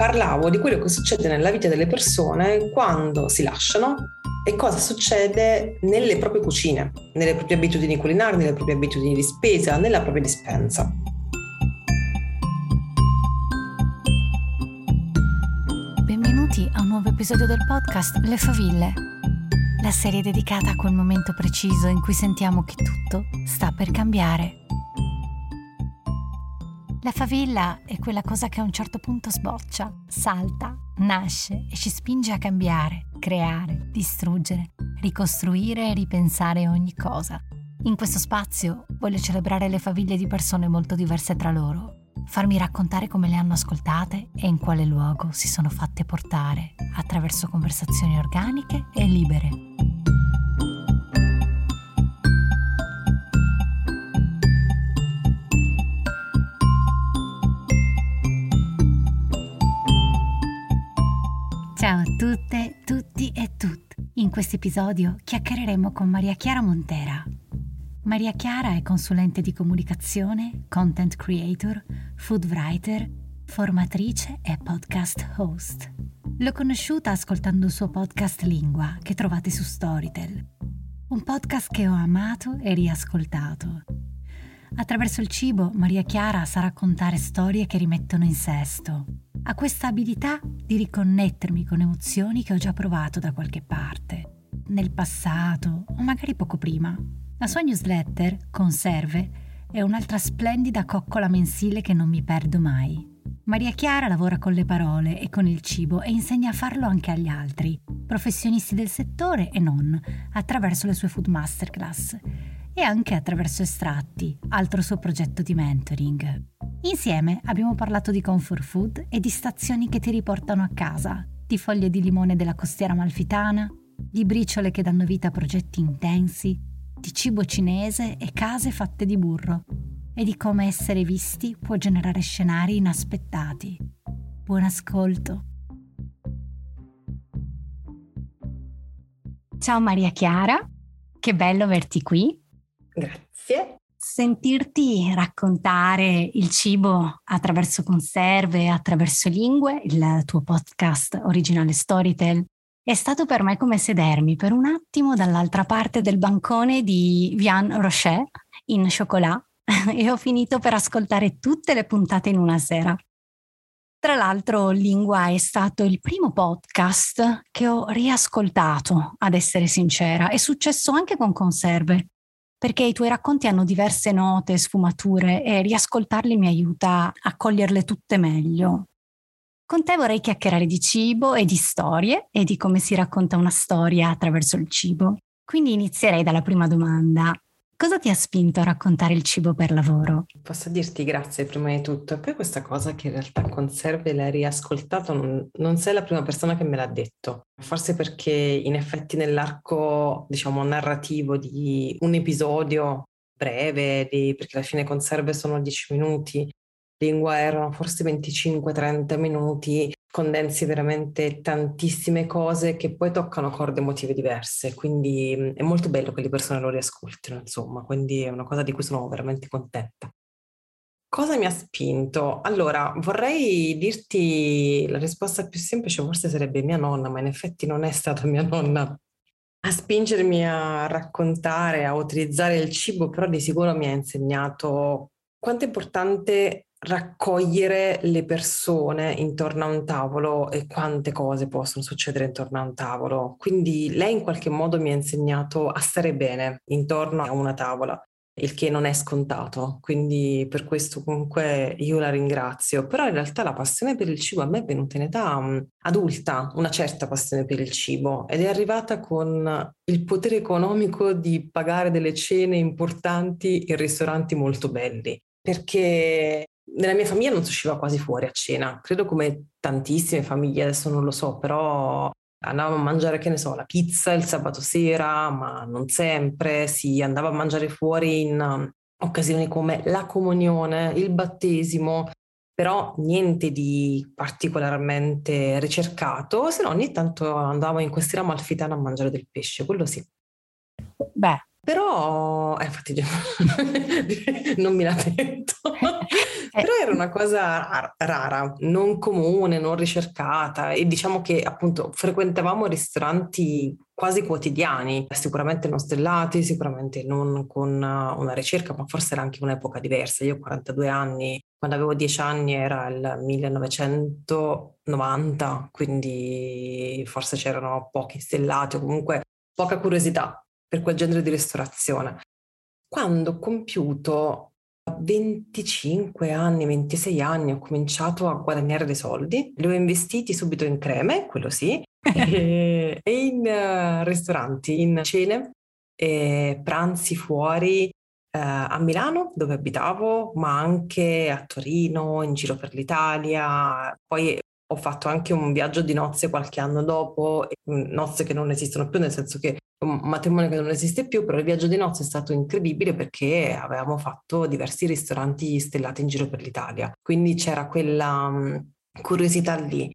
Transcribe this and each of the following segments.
parlavo di quello che succede nella vita delle persone quando si lasciano e cosa succede nelle proprie cucine, nelle proprie abitudini culinarie, nelle proprie abitudini di spesa, nella propria dispensa. Benvenuti a un nuovo episodio del podcast Le Faville, la serie dedicata a quel momento preciso in cui sentiamo che tutto sta per cambiare. La favilla è quella cosa che a un certo punto sboccia, salta, nasce e ci spinge a cambiare, creare, distruggere, ricostruire e ripensare ogni cosa. In questo spazio voglio celebrare le faville di persone molto diverse tra loro, farmi raccontare come le hanno ascoltate e in quale luogo si sono fatte portare attraverso conversazioni organiche e libere. Tutte, tutti e tutte. In questo episodio chiacchiereremo con Maria Chiara Montera. Maria Chiara è consulente di comunicazione, content creator, food writer, formatrice e podcast host. L'ho conosciuta ascoltando il suo podcast Lingua, che trovate su Storytel. Un podcast che ho amato e riascoltato. Attraverso il cibo, Maria Chiara sa raccontare storie che rimettono in sesto, ha questa abilità di riconnettermi con emozioni che ho già provato da qualche parte, nel passato o magari poco prima. La sua newsletter, Conserve, è un'altra splendida coccola mensile che non mi perdo mai. Maria Chiara lavora con le parole e con il cibo e insegna a farlo anche agli altri, professionisti del settore e non, attraverso le sue food masterclass e anche attraverso estratti, altro suo progetto di mentoring. Insieme abbiamo parlato di comfort food e di stazioni che ti riportano a casa, di foglie di limone della costiera malfitana, di briciole che danno vita a progetti intensi, di cibo cinese e case fatte di burro, e di come essere visti può generare scenari inaspettati. Buon ascolto. Ciao Maria Chiara, che bello averti qui. Grazie. Sentirti raccontare il cibo attraverso conserve, attraverso lingue, il tuo podcast originale Storytel, è stato per me come sedermi per un attimo dall'altra parte del bancone di Vian Rocher in chocolat e ho finito per ascoltare tutte le puntate in una sera. Tra l'altro, Lingua è stato il primo podcast che ho riascoltato, ad essere sincera. È successo anche con Conserve, perché i tuoi racconti hanno diverse note, sfumature e riascoltarli mi aiuta a coglierle tutte meglio. Con te vorrei chiacchierare di cibo e di storie e di come si racconta una storia attraverso il cibo. Quindi inizierei dalla prima domanda. Cosa ti ha spinto a raccontare il cibo per lavoro? Posso dirti grazie prima di tutto. E poi questa cosa che in realtà conserve l'hai riascoltato, non, non, sei la prima persona che me l'ha detto. Forse perché in effetti nell'arco, diciamo, narrativo di un episodio breve, di, perché alla fine conserve sono 10 minuti, lingua erano forse 25-30 minuti, condensi veramente tantissime cose che poi toccano corde emotive diverse, quindi mm, è molto bello che le persone lo riascoltino, insomma, quindi è una cosa di cui sono veramente contenta. Cosa mi ha spinto? Allora, vorrei dirti la risposta più semplice, forse sarebbe mia nonna, ma in effetti non è stata mia nonna a spingermi a raccontare, a utilizzare il cibo, però di sicuro mi ha insegnato quanto è importante raccogliere le persone intorno a un tavolo e quante cose possono succedere intorno a un tavolo. Quindi lei in qualche modo mi ha insegnato a stare bene intorno a una tavola, il che non è scontato. Quindi per questo comunque io la ringrazio. Però in realtà la passione per il cibo a me è venuta in età um, adulta, una certa passione per il cibo ed è arrivata con il potere economico di pagare delle cene importanti in ristoranti molto belli perché nella mia famiglia non si usciva quasi fuori a cena, credo come tantissime famiglie, adesso non lo so, però andavamo a mangiare, che ne so, la pizza il sabato sera, ma non sempre, si andava a mangiare fuori in um, occasioni come la comunione, il battesimo, però niente di particolarmente ricercato, se no ogni tanto andavo in questi amalfitana a mangiare del pesce, quello sì. Beh, però, eh, infatti, non me l'ha detto. Però era una cosa rara, non comune, non ricercata e diciamo che appunto frequentavamo ristoranti quasi quotidiani, sicuramente non stellati, sicuramente non con una ricerca, ma forse era anche un'epoca diversa. Io ho 42 anni, quando avevo 10 anni era il 1990, quindi forse c'erano pochi stellati o comunque poca curiosità per quel genere di ristorazione. Quando ho compiuto 25 anni, 26 anni ho cominciato a guadagnare dei soldi, li ho investiti subito in creme, quello sì, e, in uh, ristoranti, in cene, e pranzi fuori uh, a Milano dove abitavo, ma anche a Torino, in giro per l'Italia. Poi ho fatto anche un viaggio di nozze qualche anno dopo, nozze che non esistono più, nel senso che un matrimonio che non esiste più, però il viaggio di nozze è stato incredibile perché avevamo fatto diversi ristoranti stellati in giro per l'Italia. Quindi c'era quella um, curiosità lì.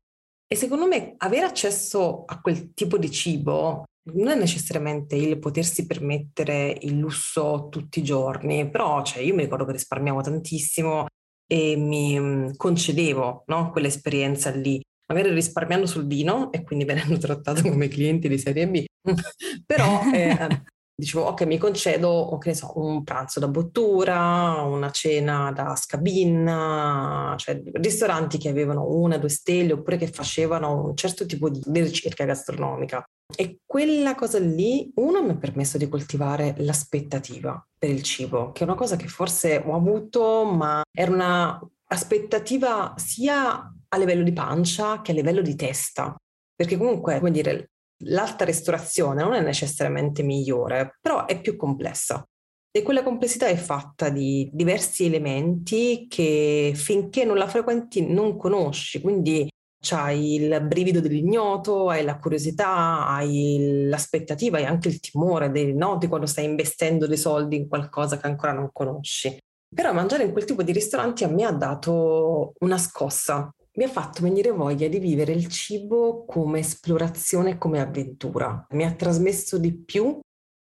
E secondo me avere accesso a quel tipo di cibo non è necessariamente il potersi permettere il lusso tutti i giorni, però cioè, io mi ricordo che risparmiavo tantissimo e mi concedevo no, quell'esperienza lì, magari risparmiando sul vino e quindi venendo trattato come clienti di serie B, però eh, dicevo ok mi concedo che ne so, un pranzo da bottura, una cena da scabin, cioè ristoranti che avevano una, due stelle oppure che facevano un certo tipo di ricerca gastronomica. E quella cosa lì, uno, mi ha permesso di coltivare l'aspettativa per il cibo, che è una cosa che forse ho avuto, ma era una aspettativa sia a livello di pancia che a livello di testa. Perché comunque, come dire, l'alta ristorazione non è necessariamente migliore, però è più complessa. E quella complessità è fatta di diversi elementi che finché non la frequenti non conosci, quindi c'hai il brivido dell'ignoto, hai la curiosità, hai l'aspettativa, hai anche il timore dei noti quando stai investendo dei soldi in qualcosa che ancora non conosci. Però mangiare in quel tipo di ristoranti a me ha dato una scossa, mi ha fatto venire voglia di vivere il cibo come esplorazione, come avventura. Mi ha trasmesso di più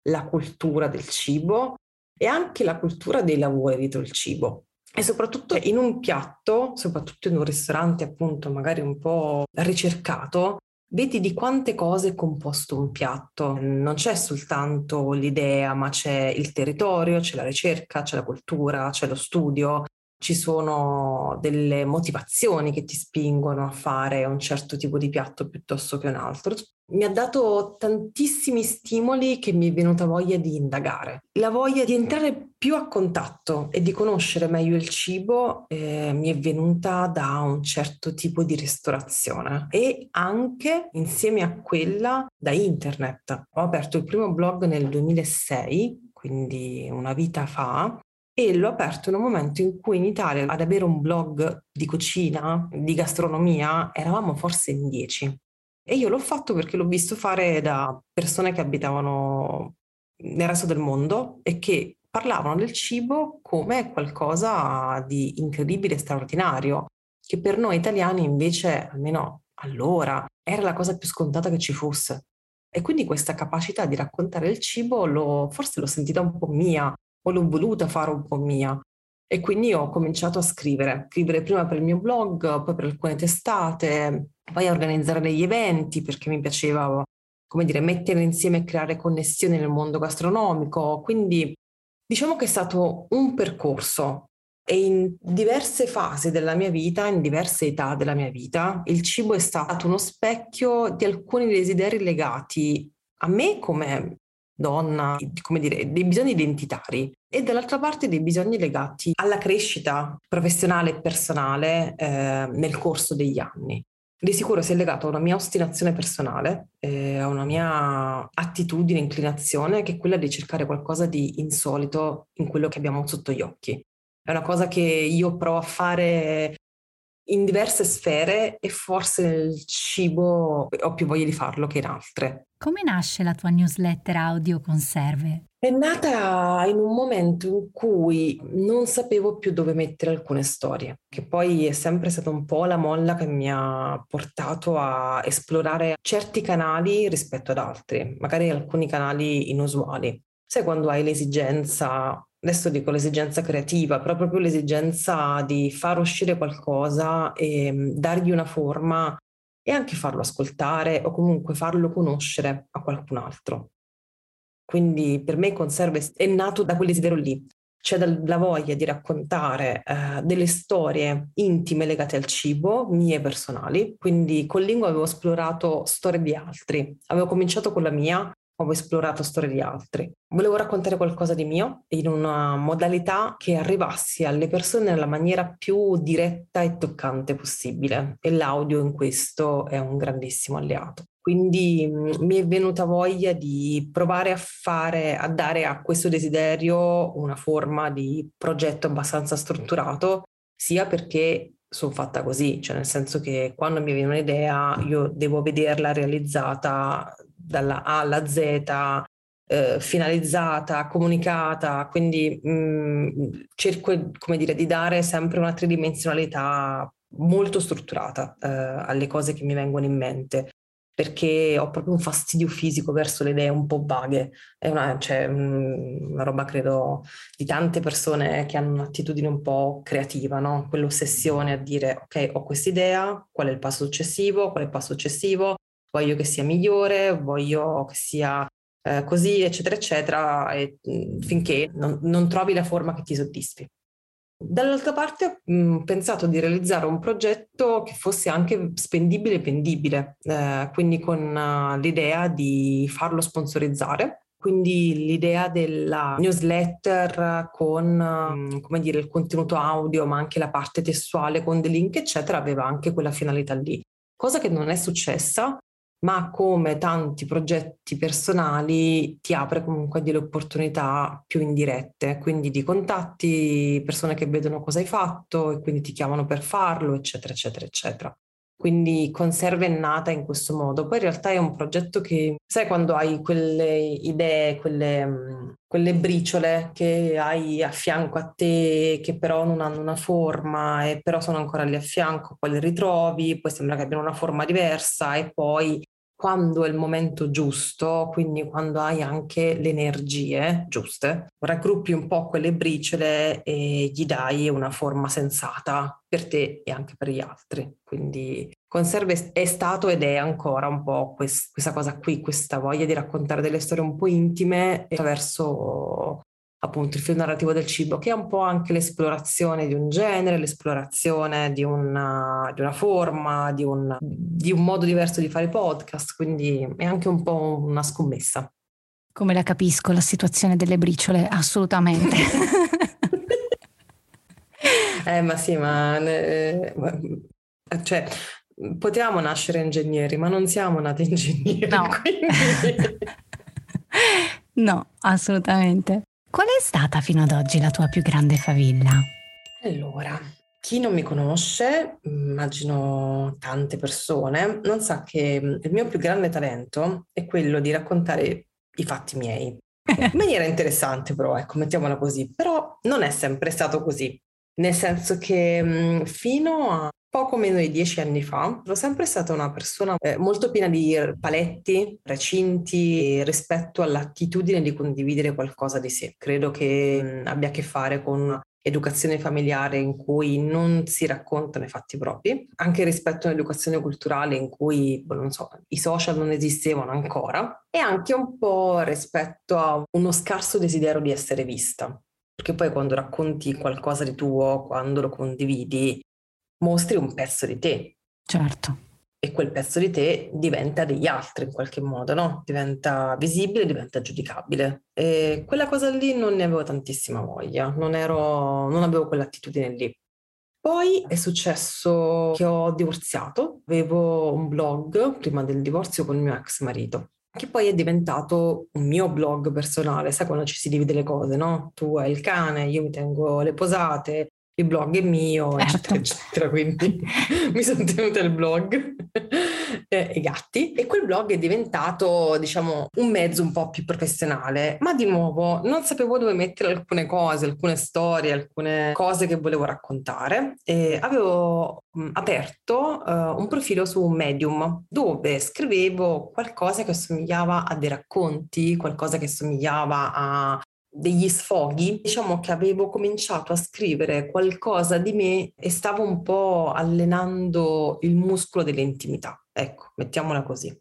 la cultura del cibo e anche la cultura dei lavori dietro il cibo. E soprattutto in un piatto, soprattutto in un ristorante appunto magari un po' ricercato, vedi di quante cose è composto un piatto. Non c'è soltanto l'idea, ma c'è il territorio, c'è la ricerca, c'è la cultura, c'è lo studio, ci sono delle motivazioni che ti spingono a fare un certo tipo di piatto piuttosto che un altro. Mi ha dato tantissimi stimoli che mi è venuta voglia di indagare, la voglia di entrare più a contatto e di conoscere meglio il cibo eh, mi è venuta da un certo tipo di ristorazione e anche insieme a quella da internet. Ho aperto il primo blog nel 2006, quindi una vita fa, e l'ho aperto in un momento in cui in Italia ad avere un blog di cucina, di gastronomia, eravamo forse in dieci. E io l'ho fatto perché l'ho visto fare da persone che abitavano nel resto del mondo e che parlavano del cibo come qualcosa di incredibile e straordinario, che per noi italiani invece, almeno allora, era la cosa più scontata che ci fosse. E quindi questa capacità di raccontare il cibo l'ho, forse l'ho sentita un po' mia, l'ho voluta fare un po' mia. E quindi ho cominciato a scrivere, scrivere prima per il mio blog, poi per alcune testate, poi a organizzare degli eventi perché mi piaceva, come dire, mettere insieme e creare connessioni nel mondo gastronomico. Quindi diciamo che è stato un percorso e in diverse fasi della mia vita, in diverse età della mia vita, il cibo è stato uno specchio di alcuni desideri legati a me come donna, come dire, dei bisogni identitari e dall'altra parte dei bisogni legati alla crescita professionale e personale eh, nel corso degli anni. Di sicuro si è legato a una mia ostinazione personale, eh, a una mia attitudine, inclinazione, che è quella di cercare qualcosa di insolito in quello che abbiamo sotto gli occhi. È una cosa che io provo a fare in diverse sfere e forse nel cibo ho più voglia di farlo che in altre. Come nasce la tua newsletter audio Conserve? È nata in un momento in cui non sapevo più dove mettere alcune storie, che poi è sempre stata un po' la molla che mi ha portato a esplorare certi canali rispetto ad altri, magari alcuni canali inusuali. Sai quando hai l'esigenza adesso dico l'esigenza creativa, però proprio l'esigenza di far uscire qualcosa e mm, dargli una forma e anche farlo ascoltare o comunque farlo conoscere a qualcun altro. Quindi per me Conserve è nato da quel desiderio lì, c'è la voglia di raccontare eh, delle storie intime legate al cibo, mie personali. Quindi con Lingua avevo esplorato storie di altri. Avevo cominciato con la mia, avevo esplorato storie di altri. Volevo raccontare qualcosa di mio in una modalità che arrivasse alle persone nella maniera più diretta e toccante possibile. E l'audio in questo è un grandissimo alleato. Quindi mh, mi è venuta voglia di provare a fare, a dare a questo desiderio una forma di progetto abbastanza strutturato, sia perché sono fatta così, cioè nel senso che quando mi viene un'idea io devo vederla realizzata dalla A alla Z, eh, finalizzata, comunicata, quindi mh, cerco come dire, di dare sempre una tridimensionalità molto strutturata eh, alle cose che mi vengono in mente perché ho proprio un fastidio fisico verso le idee un po' vaghe. È una, cioè, una roba, credo, di tante persone che hanno un'attitudine un po' creativa, no? Quell'ossessione a dire, ok, ho quest'idea, qual è il passo successivo, qual è il passo successivo, voglio che sia migliore, voglio che sia eh, così, eccetera, eccetera, e, finché non, non trovi la forma che ti soddisfi. Dall'altra parte ho pensato di realizzare un progetto che fosse anche spendibile e vendibile, eh, quindi con uh, l'idea di farlo sponsorizzare. Quindi l'idea della newsletter con come dire, il contenuto audio, ma anche la parte testuale con dei link, eccetera, aveva anche quella finalità lì. Cosa che non è successa ma come tanti progetti personali ti apre comunque delle opportunità più indirette, quindi di contatti, persone che vedono cosa hai fatto e quindi ti chiamano per farlo, eccetera, eccetera, eccetera. Quindi Conserve è nata in questo modo. Poi in realtà è un progetto che, sai, quando hai quelle idee, quelle, quelle briciole che hai a fianco a te, che però non hanno una forma e però sono ancora lì a fianco, poi le ritrovi, poi sembra che abbiano una forma diversa e poi quando è il momento giusto, quindi quando hai anche le energie giuste, raggruppi un po' quelle briciole e gli dai una forma sensata per te e anche per gli altri. Quindi Conserve è stato ed è ancora un po' questa cosa qui, questa voglia di raccontare delle storie un po' intime attraverso appunto il film narrativo del cibo, che è un po' anche l'esplorazione di un genere, l'esplorazione di una, di una forma, di un, di un modo diverso di fare podcast, quindi è anche un po' una scommessa. Come la capisco la situazione delle briciole, assolutamente. eh, ma sì, ma eh, cioè, potevamo nascere ingegneri, ma non siamo nati ingegneri. No, no assolutamente. Qual è stata fino ad oggi la tua più grande favilla? Allora, chi non mi conosce, immagino tante persone, non sa che mm, il mio più grande talento è quello di raccontare i fatti miei. In maniera interessante però, ecco, mettiamola così, però non è sempre stato così, nel senso che mm, fino a poco meno di dieci anni fa, ero sempre stata una persona eh, molto piena di paletti, recinti rispetto all'attitudine di condividere qualcosa di sé. Credo che mh, mm, abbia a che fare con educazione familiare in cui non si raccontano i fatti propri, anche rispetto all'educazione culturale in cui, boh, so, i social non esistevano ancora, e anche un po' rispetto a uno scarso desiderio di essere vista. Perché poi quando racconti qualcosa di tuo, quando lo condividi, mostri un pezzo di te. Certo. E quel pezzo di te diventa degli altri in qualche modo, no? Diventa visibile, diventa giudicabile. E quella cosa lì non ne avevo tantissima voglia, non, ero, non avevo quell'attitudine lì. Poi è successo che ho divorziato, avevo un blog prima del divorzio con il mio ex marito, che poi è diventato un mio blog personale, sai quando ci si divide le cose, no? Tu hai il cane, io mi tengo le posate, il blog è mio, certo. eccetera, eccetera. Quindi mi sono tenuta il blog e i gatti. E quel blog è diventato, diciamo, un mezzo un po' più professionale. Ma di nuovo non sapevo dove mettere alcune cose, alcune storie, alcune cose che volevo raccontare. E avevo mh, aperto uh, un profilo su Medium dove scrivevo qualcosa che assomigliava a dei racconti, qualcosa che assomigliava a degli sfoghi, diciamo che avevo cominciato a scrivere qualcosa di me e stavo un po' allenando il muscolo dell'intimità. Ecco, mettiamola così.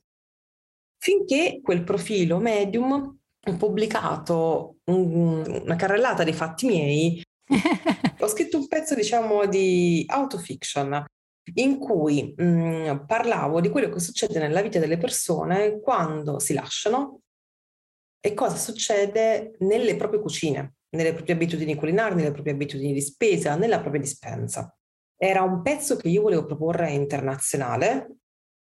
Finché quel profilo medium ho pubblicato un, una carrellata dei fatti miei, ho scritto un pezzo, diciamo, di autofiction in cui mh, mm, parlavo di quello che succede nella vita delle persone quando si lasciano e cosa succede nelle proprie cucine, nelle proprie abitudini culinarie, nelle proprie abitudini di spesa, nella propria dispensa. Era un pezzo che io volevo proporre internazionale,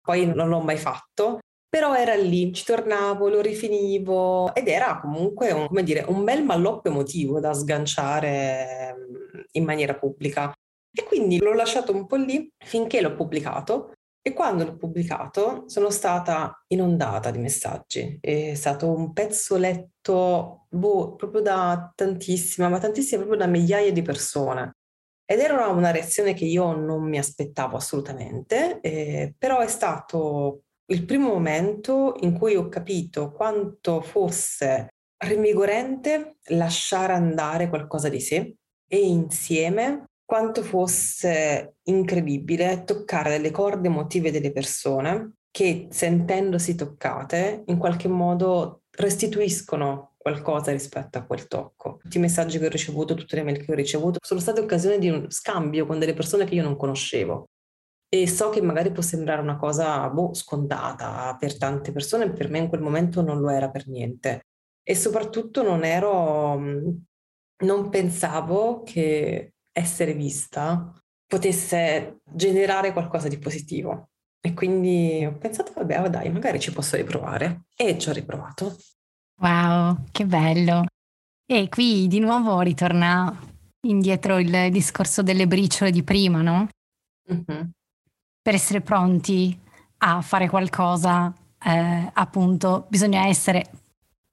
poi non l'ho mai fatto, però era lì, ci tornavo, lo rifinivo ed era comunque un, dire, un bel malloppo emotivo da sganciare mm, in maniera pubblica. E quindi l'ho lasciato un po' lì finché l'ho pubblicato e quando l'ho pubblicato sono stata inondata di messaggi. È stato un pezzo letto boh, proprio da tantissima, ma tantissime proprio da migliaia di persone. Ed era una reazione che io non mi aspettavo assolutamente, eh, però è stato il primo momento in cui ho capito quanto fosse rinvigorente lasciare andare qualcosa di sé e insieme quanto fosse incredibile toccare delle corde emotive delle persone che sentendosi toccate in qualche modo restituiscono qualcosa rispetto a quel tocco. Tutti i messaggi che ho ricevuto, tutte le mail che ho ricevuto sono state occasioni di un scambio con delle persone che io non conoscevo. E so che magari può sembrare una cosa boh, scontata per tante persone, per me in quel momento non lo era per niente. E soprattutto non ero, non pensavo che essere vista potesse generare qualcosa di positivo. E quindi ho pensato, vabbè, oh dai, magari ci posso riprovare. E ci ho riprovato. Wow, che bello. E qui di nuovo ritorna indietro il discorso delle briciole di prima, no? Mm-hmm. Per essere pronti a fare qualcosa, eh, appunto, bisogna essere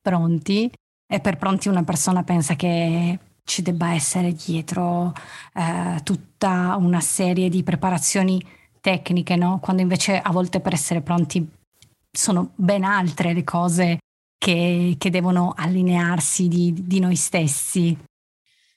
pronti. E per pronti una persona pensa che ci debba essere dietro eh, tutta una serie di preparazioni tecniche, no? quando invece a volte per essere pronti sono ben altre le cose che, che devono allinearsi di, di, noi stessi.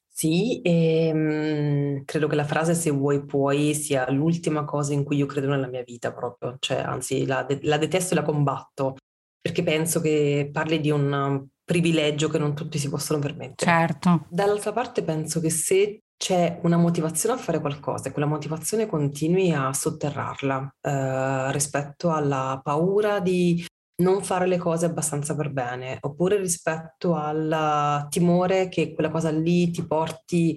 Sì, e, ehm, credo che la frase se vuoi puoi sia l'ultima cosa in cui io credo nella mia vita proprio, cioè anzi la, la detesto e la combatto, perché penso che parli di un privilegio che non tutti si possono permettere. Certo. Dall'altra parte penso che se c'è una motivazione a fare qualcosa e quella motivazione continui a sotterrarla eh, rispetto alla paura di non fare le cose abbastanza per bene, oppure rispetto al timore che quella cosa lì ti porti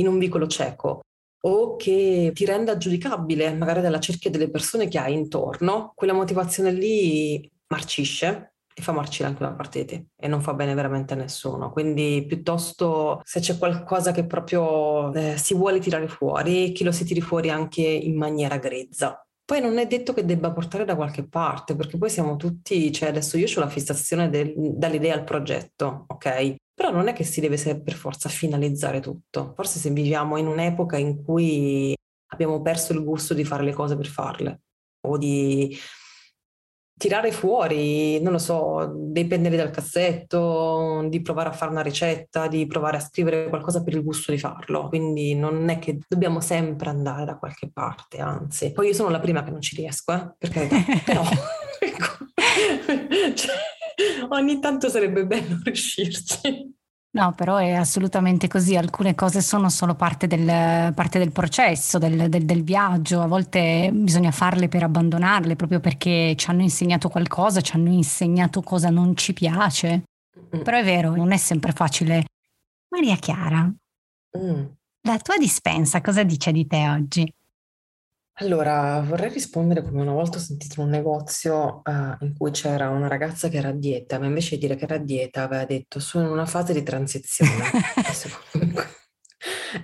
in un vicolo cieco o che ti renda giudicabile magari dalla cerchia delle persone che hai intorno, quella motivazione lì marcisce e fa marcire anche una te e non fa bene veramente a nessuno. Quindi piuttosto se c'è qualcosa che proprio eh, si vuole tirare fuori, che lo si tiri fuori anche in maniera grezza. Poi non è detto che debba portare da qualche parte, perché poi siamo tutti, cioè adesso io ho la fissazione del, dall'idea al progetto, ok? Però non è che si deve per forza finalizzare tutto. Forse se viviamo in un'epoca in cui abbiamo perso il gusto di fare le cose per farle o di tirare fuori, non lo so, dei pennelli dal cassetto, di provare a fare una ricetta, di provare a scrivere qualcosa per il gusto di farlo. Quindi non è che dobbiamo sempre andare da qualche parte, anzi. Poi io sono la prima che non ci riesco, eh, perché però ecco. cioè, ogni tanto sarebbe bello riuscirci. No, però è assolutamente così, alcune cose sono solo parte del, parte del processo, del, del, del, viaggio, a volte bisogna farle per abbandonarle proprio perché ci hanno insegnato qualcosa, ci hanno insegnato cosa non ci piace. Mm. Però è vero, non è sempre facile. Maria Chiara, mm. la tua dispensa cosa dice di te oggi? Allora, vorrei rispondere come una volta ho sentito in un negozio uh, in cui c'era una ragazza che era a dieta, ma invece di dire che era a dieta aveva detto sono in una fase di transizione.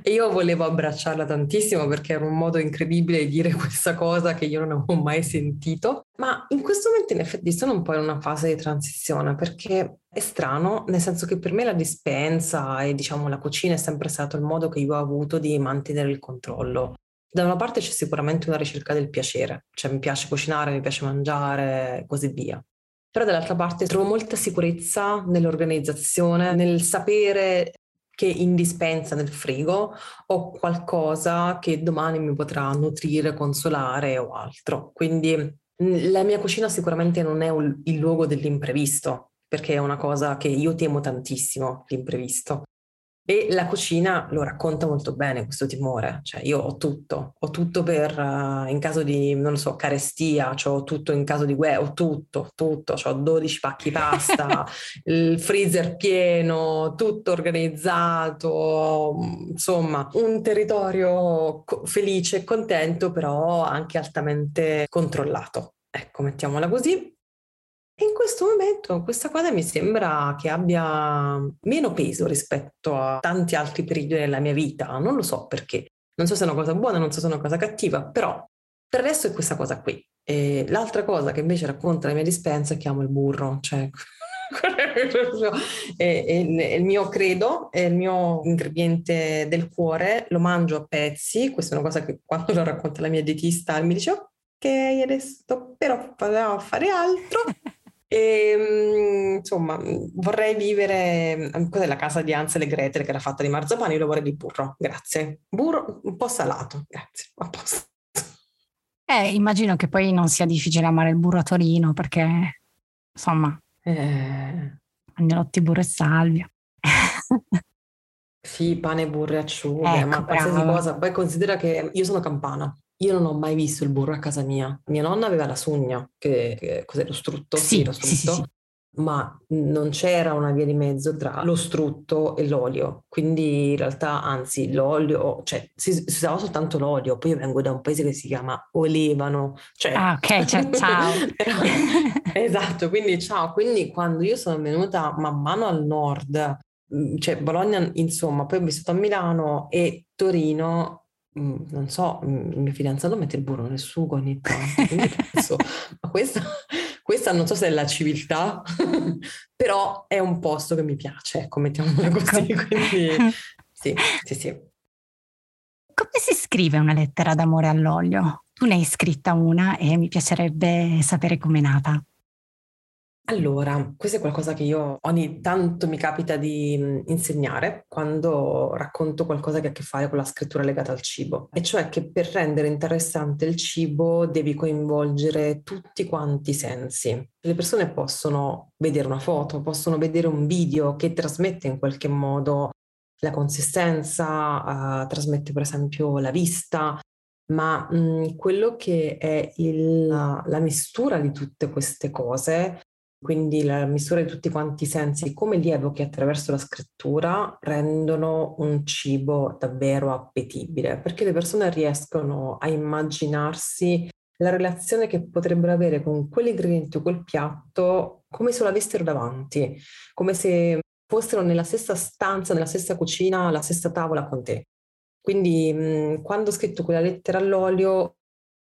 e io volevo abbracciarla tantissimo perché era un modo incredibile di dire questa cosa che io non avevo mai sentito, ma in questo momento in effetti sono un po' in una fase di transizione perché è strano, nel senso che per me la dispensa e diciamo la cucina è sempre stato il modo che io ho avuto di mantenere il controllo da una parte c'è sicuramente una ricerca del piacere, cioè mi piace cucinare, mi piace mangiare e così via. però dall'altra parte trovo molta sicurezza nell'organizzazione, nel sapere che in dispensa nel frigo o qualcosa che domani mi potrà nutrire, consolare o altro. Quindi la mia cucina sicuramente non è il luogo dell'imprevisto, perché è una cosa che io temo tantissimo, l'imprevisto. E la cucina lo racconta molto bene questo timore, cioè io ho tutto, ho tutto per uh, in caso di, non so, carestia, ho tutto in caso di guerra, ho tutto, tutto, ho 12 pacchi pasta, il freezer pieno, tutto organizzato, insomma, un territorio felice e contento, però anche altamente controllato. Ecco, mettiamola così. E in questo momento questa cosa mi sembra che abbia meno peso rispetto a tanti altri periodi della mia vita, non lo so perché. Non so se è una cosa buona, non so se è una cosa cattiva, però per adesso è questa cosa qui. E l'altra cosa che invece racconta la mia dispensa è che amo il burro, cioè è, è, il mio credo, è il mio ingrediente del cuore, lo mangio a pezzi, questa è una cosa che quando lo racconta la mia dietista mi dice ok, adesso però fare altro e, ehm, insomma, vorrei vivere, cos'è la casa di Ansel e Gretel che era fatta di marzapane, io lo vorrei di burro, grazie. Burro un po' salato, grazie, a posto. Eh, immagino che poi non sia difficile amare il burro a Torino perché, insomma, eh... agnolotti, burro e salvia. sì, pane, burro e acciughe, ecco, ma qualsiasi cosa. Poi considera che io sono campana, io non ho mai visto il burro a casa mia. Mia nonna aveva la sugna, che, che cos'è lo strutto? Sì, sì lo strutto. Sì, sì, ma non c'era una via di mezzo tra lo strutto e l'olio. Quindi in realtà, anzi, l'olio, cioè si, si usava soltanto l'olio. Poi io vengo da un paese che si chiama Olevano. Cioè... Ah, ok, cioè, ciao. esatto, quindi ciao. Quindi quando io sono venuta man mano al nord, cioè Bologna, insomma, poi ho vissuto a Milano e Torino non so, mm, il mio fidanzato mette il burro nel sugo ogni tanto, penso, ma questa, questa non so se è la civiltà, però è un posto che mi piace, ecco, mettiamola ecco. così, quindi sì, sì, sì. Come si scrive una lettera d'amore all'olio? Tu ne hai scritta una e mi piacerebbe sapere com'è nata. Allora, questo è qualcosa che io ogni tanto mi capita di insegnare quando racconto qualcosa che ha a che fare con la scrittura legata al cibo, e cioè che per rendere interessante il cibo devi coinvolgere tutti quanti i sensi. Le persone possono vedere una foto, possono vedere un video che trasmette in qualche modo la consistenza, uh, trasmette per esempio la vista, ma mh, quello che è il, la mistura di tutte queste cose quindi la misura di tutti quanti i sensi, come li evochi attraverso la scrittura, rendono un cibo davvero appetibile, perché le persone riescono a immaginarsi la relazione che potrebbero avere con quell'ingrediente o quel piatto come se lo avessero davanti, come se fossero nella stessa stanza, nella stessa cucina, alla stessa tavola con te. Quindi quando ho scritto quella lettera all'olio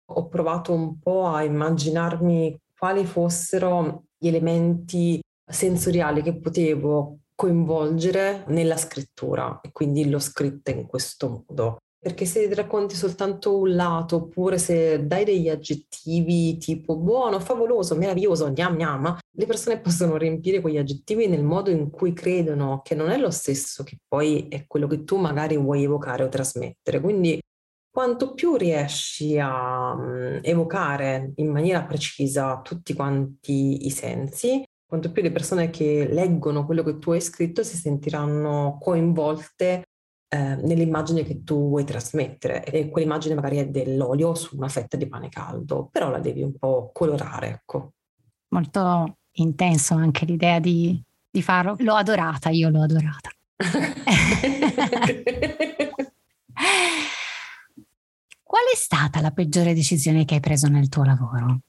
ho provato un po' a immaginarmi quali fossero gli elementi sensoriali che potevo coinvolgere nella scrittura e quindi l'ho scritta in questo modo. Perché se racconti soltanto un lato oppure se dai degli aggettivi tipo buono, favoloso, meraviglioso, gnam gnam, le persone possono riempire quegli aggettivi nel modo in cui credono che non è lo stesso che poi è quello che tu magari vuoi evocare o trasmettere. Quindi quanto più riesci a um, evocare in maniera precisa tutti quanti i sensi, quanto più le persone che leggono quello che tu hai scritto si sentiranno coinvolte eh, nell'immagine che tu vuoi trasmettere. E quell'immagine magari è dell'olio su una fetta di pane caldo, però la devi un po' colorare, ecco. Molto intenso anche l'idea di, di farlo. L'ho adorata, io l'ho adorata. Qual è stata la peggiore decisione che hai preso nel tuo lavoro?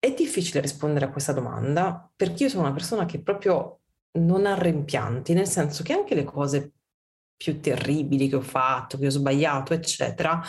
È difficile rispondere a questa domanda perché io sono una persona che proprio non ha rimpianti, nel senso che anche le cose più terribili che ho fatto, che ho sbagliato, eccetera,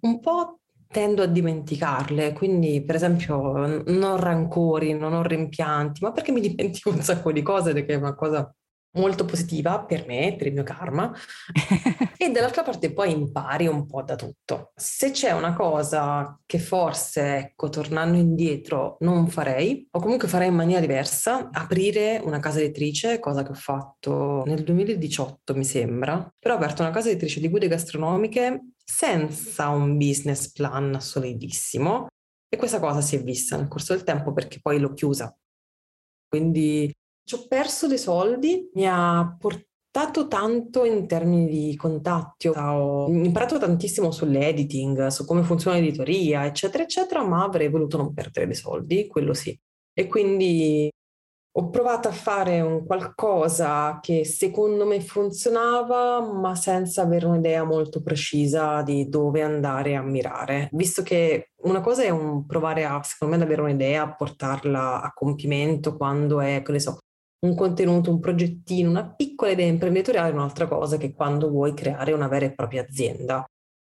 un po' tendo a dimenticarle, quindi per esempio non ho rancori, non ho rimpianti, ma perché mi dimentico un sacco di cose, perché è una cosa molto positiva per me, per il mio karma, e dall'altra parte poi impari un po' da tutto. Se c'è una cosa che forse, ecco, tornando indietro, non farei, o comunque farei in maniera diversa, aprire una casa editrice, cosa che ho fatto nel 2018 mi sembra, però ho aperto una casa editrice di guide gastronomiche senza un business plan solidissimo e questa cosa si è vista nel corso del tempo perché poi l'ho chiusa. Quindi ci ho perso dei soldi, mi ha portato tanto in termini di contatti, ho imparato tantissimo sull'editing, su come funziona l'editoria, eccetera, eccetera, ma avrei voluto non perdere dei soldi, quello sì. E quindi ho provato a fare un qualcosa che secondo me funzionava, ma senza avere un'idea molto precisa di dove andare a mirare. Visto che una cosa è un provare a, secondo me, ad avere un'idea, a portarla a compimento quando è, che ne so, un contenuto, un progettino, una piccola idea imprenditoriale è un'altra cosa che quando vuoi creare una vera e propria azienda.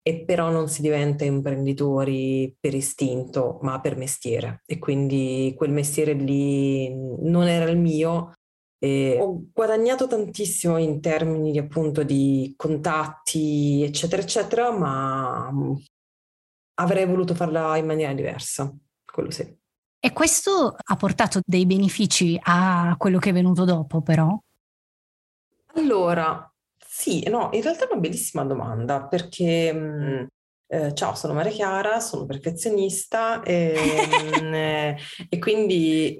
E però non si diventa imprenditori per istinto, ma per mestiere. E quindi quel mestiere lì non era il mio. E ho guadagnato tantissimo in termini appunto di contatti, eccetera, eccetera, ma avrei voluto farla in maniera diversa, quello sì. E questo ha portato dei benefici a quello che è venuto dopo, però? Allora, sì, no, in realtà è una bellissima domanda perché mh, eh, ciao, sono Maria Chiara, sono perfezionista e, mh, eh, e quindi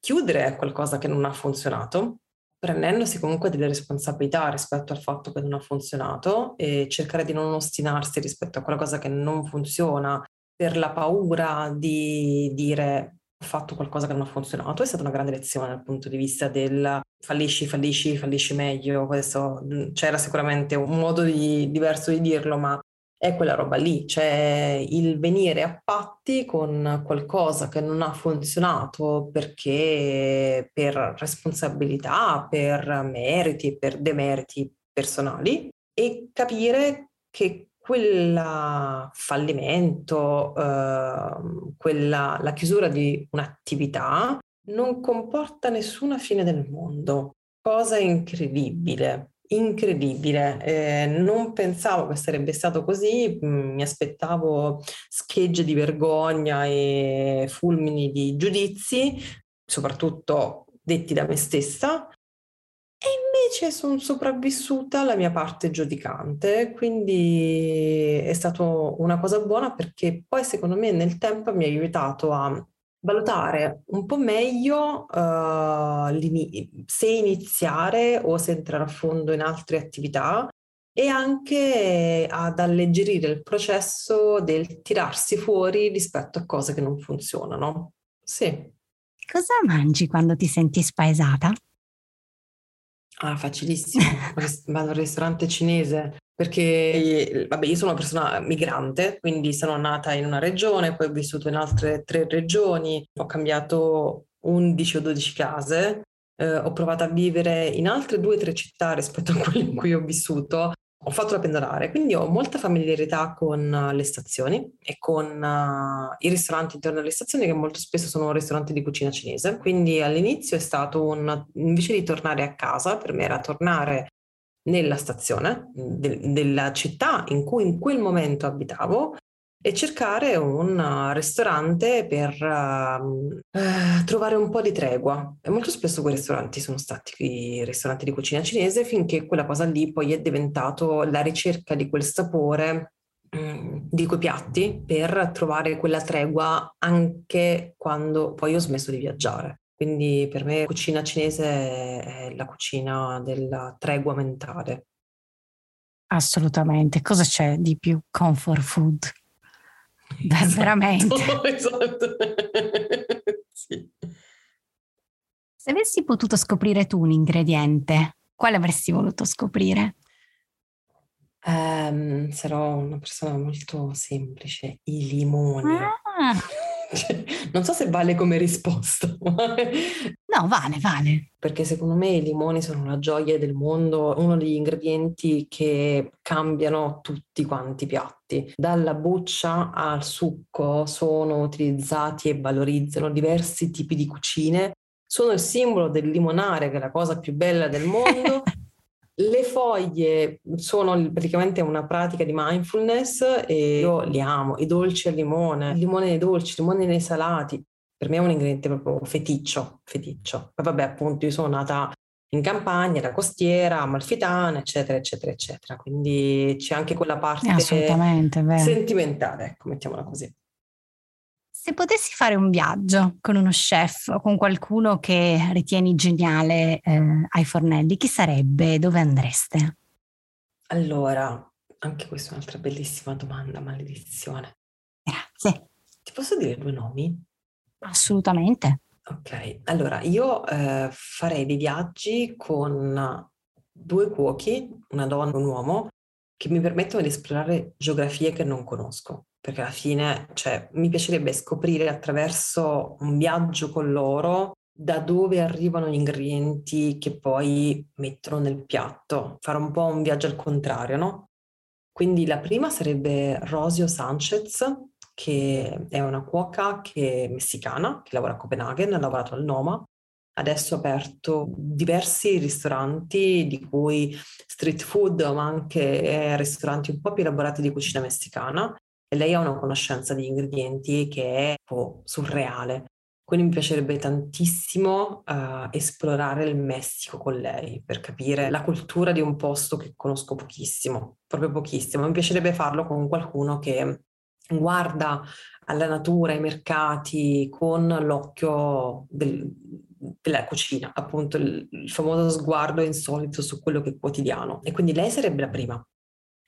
chiudere è qualcosa che non ha funzionato, prendendosi comunque delle responsabilità rispetto al fatto che non ha funzionato e cercare di non ostinarsi rispetto a qualcosa che non funziona per la paura di dire ho fatto qualcosa che non ha funzionato, è stata una grande lezione dal punto di vista del fallisci, fallisci, fallisci meglio. Questo c'era sicuramente un modo di, diverso di dirlo, ma è quella roba lì, cioè il venire a patti con qualcosa che non ha funzionato perché per responsabilità, per meriti, per demeriti personali e capire che quel fallimento, eh, quella, la chiusura di un'attività non comporta nessuna fine del mondo. Cosa incredibile, incredibile. Eh, non pensavo che sarebbe stato così, mi aspettavo schegge di vergogna e fulmini di giudizi, soprattutto detti da me stessa, invece sono sopravvissuta alla mia parte giudicante, quindi è stata una cosa buona perché poi secondo me nel tempo mi ha aiutato a valutare un po' meglio uh, se iniziare o se entrare a fondo in altre attività e anche ad alleggerire il processo del tirarsi fuori rispetto a cose che non funzionano. Sì. Cosa mangi quando ti senti spaesata? Ah, facilissimo. Vado al ristorante cinese perché, vabbè, io sono una persona migrante, quindi sono nata in una regione, poi ho vissuto in altre tre regioni, ho cambiato 11 o 12 case, eh, ho provato a vivere in altre due o tre città rispetto a quelle in cui ho vissuto ho fatto la pendolare, quindi ho molta familiarità con uh, le stazioni e con uh, i ristoranti intorno alle stazioni che molto spesso sono ristoranti di cucina cinese. Quindi all'inizio è stato un, invece di tornare a casa, per me era tornare nella stazione de- della città in cui in quel momento abitavo e cercare un ristorante per uh, uh, trovare un po' di tregua. E molto spesso quei ristoranti sono stati ristoranti di cucina cinese finché quella cosa lì poi è diventato la ricerca di quel sapore um, di quei piatti per trovare quella tregua anche quando poi ho smesso di viaggiare. Quindi per me cucina cinese è la cucina della tregua mentale. Assolutamente. Cosa c'è di più comfort food? Esatto. Veramente. Esatto. sì. Se avessi potuto scoprire tu un ingrediente, quale avresti voluto scoprire? Um, sarò una persona molto semplice, i limoni. Ah. non so se vale come risposta. no, vale, vale. Perché secondo me i limoni sono la gioia del mondo, uno degli ingredienti che cambiano tutti quanti i piatti. Dalla buccia al succo sono utilizzati e valorizzano diversi tipi di cucine sono il simbolo del limonare, che è la cosa più bella del mondo. Le foglie sono praticamente una pratica di mindfulness e io li amo, i dolci al limone, il limone nei dolci, i limoni nei salati. Per me è un ingrediente proprio feticcio, feticcio. Poi vabbè, appunto, io sono nata in campagna, era costiera, amalfitana, eccetera, eccetera, eccetera. Quindi c'è anche quella parte sentimentale, ecco, mettiamola così. Se potessi fare un viaggio con uno chef o con qualcuno che ritieni geniale eh, ai fornelli, chi sarebbe? Dove andreste? Allora, anche questa è un'altra bellissima domanda, maledizione. Grazie. Ti posso dire due nomi? Assolutamente. Ok, allora io eh, farei dei viaggi con due cuochi, una donna e un uomo, che mi permettono di esplorare geografie che non conosco perché alla fine cioè, mi piacerebbe scoprire attraverso un viaggio con loro da dove arrivano gli ingredienti che poi mettono nel piatto, fare un po' un viaggio al contrario, no? Quindi la prima sarebbe Rosio Sanchez, che è una cuoca che è messicana, che lavora a Copenaghen, ha lavorato al Noma, adesso aperto diversi ristoranti, di cui street food, ma anche ristoranti un po' più elaborati di cucina messicana e lei ha una conoscenza di ingredienti che è un po' surreale. Quindi mi piacerebbe tantissimo uh, esplorare il Messico con lei per capire la cultura di un posto che conosco pochissimo, proprio pochissimo. Mi piacerebbe farlo con qualcuno che guarda alla natura, ai mercati con l'occhio del, della cucina, appunto il, il famoso sguardo insolito su quello che è quotidiano. E quindi lei sarebbe la prima.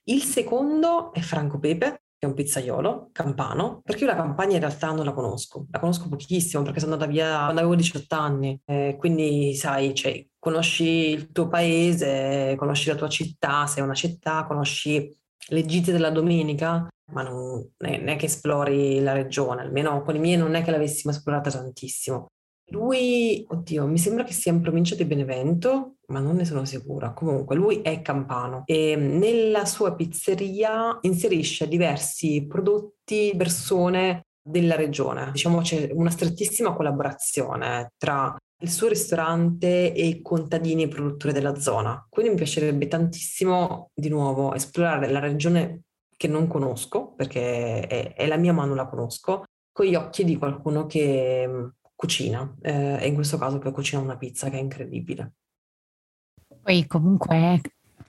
Il secondo è Franco Pepe, che è un pizzaiolo campano, perché io la campagna in realtà non la conosco, la conosco pochissimo perché sono andata via quando avevo 18 anni, eh, quindi sai, cioè, conosci il tuo paese, conosci la tua città, sei una città, conosci le gite della domenica, ma non è che esplori la regione, almeno con i miei non è che l'avessimo esplorata tantissimo. Lui, oddio, mi sembra che sia in provincia di Benevento, ma non ne sono sicura. Comunque, lui è campano e nella sua pizzeria inserisce diversi prodotti, persone della regione. Diciamo c'è una strettissima collaborazione tra il suo ristorante e i contadini e produttori della zona. Quindi mi piacerebbe tantissimo, di nuovo, esplorare la regione che non conosco, perché è, è la mia ma non la conosco, con gli occhi di qualcuno che cucina eh, e in questo caso poi cucina una pizza che è incredibile. Poi comunque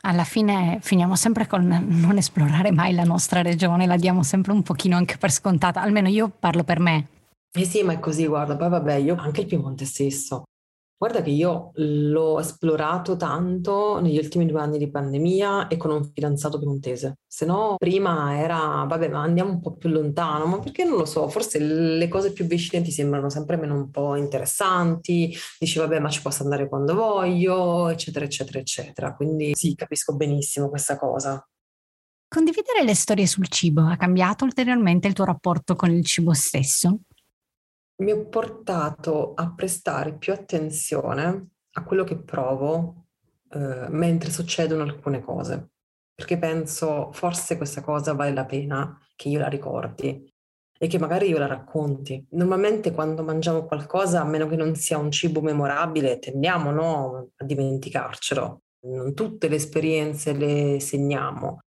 alla fine finiamo sempre con non esplorare mai la nostra regione, la diamo sempre un pochino anche per scontata, almeno io parlo per me. Eh sì, ma è così, guarda, poi vabbè, io anche il Piemonte stesso. Guarda che io l'ho esplorato tanto negli ultimi due anni di pandemia e con un fidanzato piemontese. Se no, prima era, vabbè, ma andiamo un po' più lontano, ma perché non lo so, forse le cose più vicine ti sembrano sempre meno un po' interessanti, dici vabbè, ma ci posso andare quando voglio, eccetera, eccetera, eccetera. Quindi sì, capisco benissimo questa cosa. Condividere le storie sul cibo ha cambiato ulteriormente il tuo rapporto con il cibo stesso? Mi ha portato a prestare più attenzione a quello che provo eh, mentre succedono alcune cose, perché penso forse questa cosa vale la pena che io la ricordi e che magari io la racconti. Normalmente quando mangiamo qualcosa, a meno che non sia un cibo memorabile, tendiamo no, a dimenticarcelo. Non tutte le esperienze le segniamo,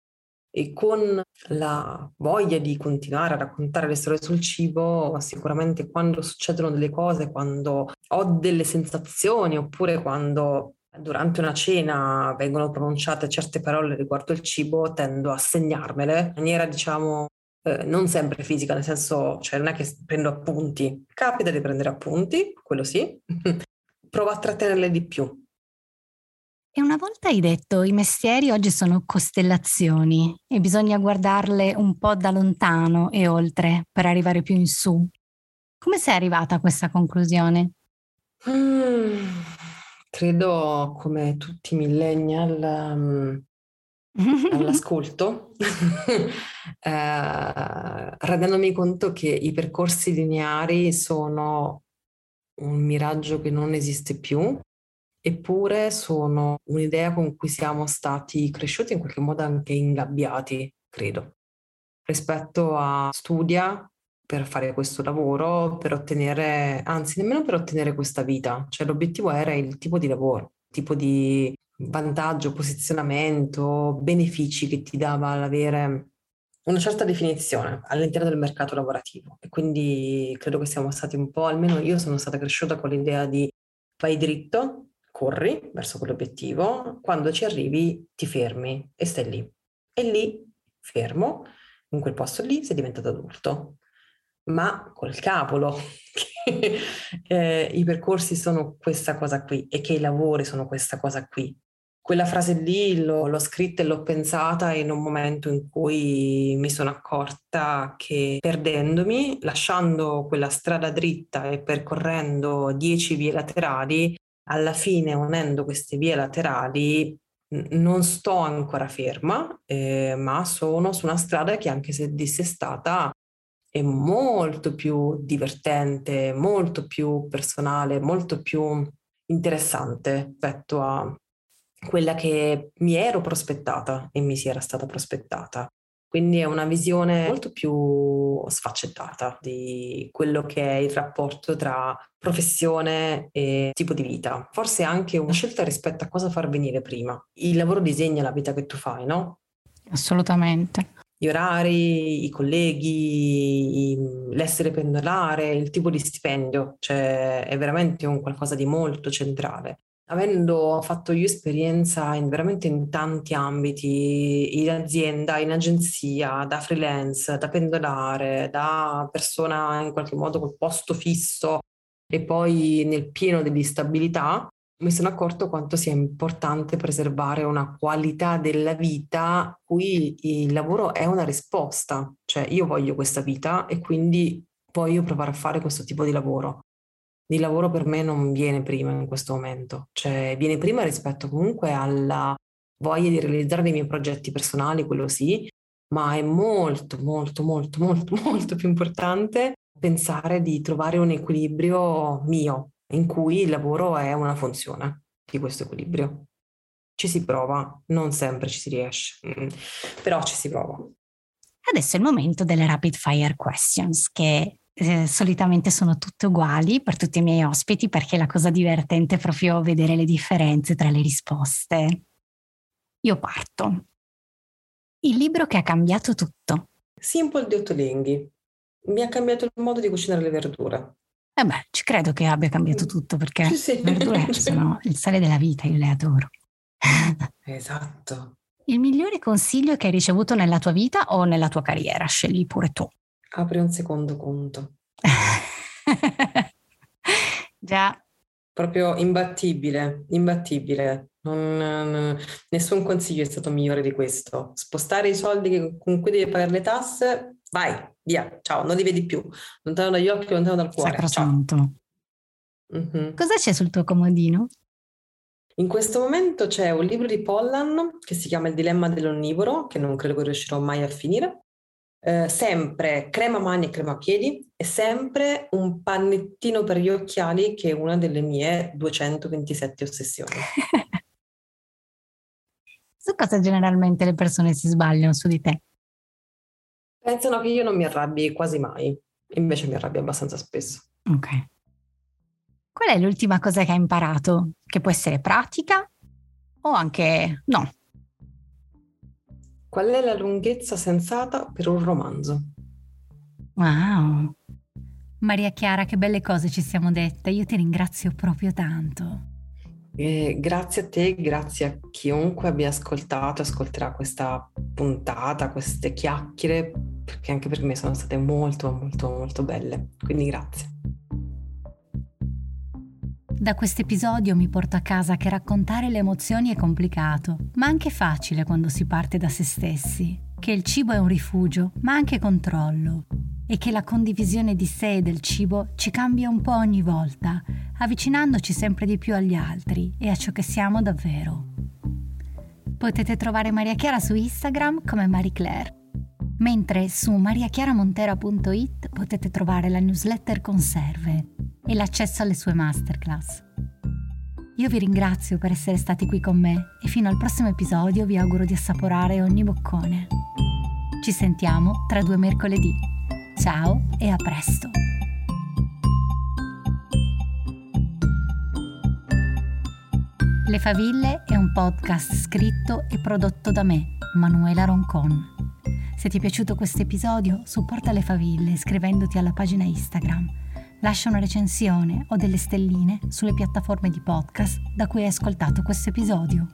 e con la voglia di continuare a raccontare le storie sul cibo, sicuramente quando succedono delle cose, quando ho delle sensazioni oppure quando durante una cena vengono pronunciate certe parole riguardo il cibo, tendo a segnarmele in maniera, diciamo, eh, non sempre fisica, nel senso, cioè non è che prendo appunti, capita di prendere appunti, quello sì, provo a trattenerle di più, e una volta hai detto i mestieri oggi sono costellazioni e bisogna guardarle un po' da lontano e oltre per arrivare più in su. Come sei arrivata a questa conclusione? Mm, credo come tutti i millennial um, all'ascolto, eh, rendendomi conto che i percorsi lineari sono un miraggio che non esiste più eppure sono un'idea con cui siamo stati cresciuti in qualche modo anche ingabbiati, credo. Rispetto a studia, per fare questo lavoro, per ottenere, anzi nemmeno per ottenere questa vita, cioè l'obiettivo era il tipo di lavoro, tipo di vantaggio, posizionamento, benefici che ti dava l'avere una certa definizione all'interno del mercato lavorativo e quindi credo che siamo stati un po', almeno io sono stata cresciuta con l'idea di vai dritto, corri verso quell'obiettivo, quando ci arrivi ti fermi e stai lì. E lì, fermo, in quel posto lì sei diventato adulto. Ma col cavolo che eh, i percorsi sono questa cosa qui e che i lavori sono questa cosa qui. Quella frase lì l'ho, l'ho scritta e l'ho pensata in un momento in cui mi sono accorta che perdendomi, lasciando quella strada dritta e percorrendo dieci vie laterali, alla fine unendo queste vie laterali non sto ancora ferma, eh, ma sono su una strada che anche se dissestata è molto più divertente, molto più personale, molto più interessante rispetto a quella che mi ero prospettata e mi si era stata prospettata. Quindi è una visione molto più sfaccettata di quello che è il rapporto tra professione e tipo di vita. Forse anche una scelta rispetto a cosa far venire prima. Il lavoro disegna la vita che tu fai, no? Assolutamente. Gli orari, i colleghi, l'essere pendolare, il tipo di stipendio, cioè è veramente un qualcosa di molto centrale avendo fatto io esperienza in, veramente in tanti ambiti, in azienda, in agenzia, da freelance, da pendolare, da persona in qualche modo col posto fisso e poi nel pieno dell'instabilità, mi sono accorto quanto sia importante preservare una qualità della vita cui il lavoro è una risposta, cioè io voglio questa vita e quindi voglio provare a fare questo tipo di lavoro di lavoro per me non viene prima in questo momento, cioè viene prima rispetto comunque alla voglia di realizzare dei miei progetti personali, quello sì, ma è molto, molto, molto, molto, molto più importante pensare di trovare un equilibrio mio, in cui il lavoro è una funzione di questo equilibrio. Ci si prova, non sempre ci si riesce, mm, però ci si prova. Adesso è il momento delle rapid fire questions che eh, solitamente sono tutte uguali per tutti i miei ospiti perché la cosa divertente è proprio vedere le differenze tra le risposte. Io parto. Il libro che ha cambiato tutto. Simple di Ottolenghi. Mi ha cambiato il modo di cucinare le verdure. Eh beh, ci credo che abbia cambiato mm. tutto perché le sì. verdure sono il sale della vita, io le adoro. esatto. Il migliore consiglio che hai ricevuto nella tua vita o nella tua carriera? Scegli pure tu apri un secondo conto. Già. Proprio imbattibile, imbattibile. Non, non, nessun consiglio è stato migliore di questo. Spostare i soldi che, con cui devi pagare le tasse, vai, via, ciao, non li vedi più. Lontano dagli occhi, lontano dal cuore. Sacrosanto. Mm-hmm. Cosa c'è sul tuo comodino? In questo momento c'è un libro di Pollan che si chiama Il dilemma dell'onnivoro, che non credo che riuscirò mai a finire, eh, sempre crema mani e crema piedi e sempre un pannettino per gli occhiali che è una delle mie 227 ossessioni. su cosa generalmente le persone si sbagliano su di te? Pensano che io non mi arrabbi quasi mai, invece mi arrabbio abbastanza spesso. Ok. Qual è l'ultima cosa che hai imparato? Che può essere pratica o anche no? Qual è la lunghezza sensata per un romanzo? Wow! Maria Chiara, che belle cose ci siamo dette. Io ti ringrazio proprio tanto. Eh, grazie a te, grazie a chiunque abbia ascoltato, ascolterà questa puntata, queste chiacchiere, perché anche per me sono state molto, molto, molto belle. Quindi grazie. Da questo episodio mi porto a casa che raccontare le emozioni è complicato, ma anche facile quando si parte da se stessi, che il cibo è un rifugio, ma anche controllo, e che la condivisione di sé e del cibo ci cambia un po' ogni volta, avvicinandoci sempre di più agli altri e a ciò che siamo davvero. Potete trovare Maria Chiara su Instagram come Marie Claire mentre su mariachiaramontera.it potete trovare la newsletter Conserve e l'accesso alle sue masterclass. Io vi ringrazio per essere stati qui con me e fino al prossimo episodio vi auguro di assaporare ogni boccone. Ci sentiamo tra due mercoledì. Ciao e a presto! Le Faville è un podcast scritto e prodotto da me, Manuela Roncon. Se ti è piaciuto questo episodio, supporta Le Faville iscrivendoti alla pagina Instagram. Lascia una recensione o delle stelline sulle piattaforme di podcast da cui hai ascoltato questo episodio.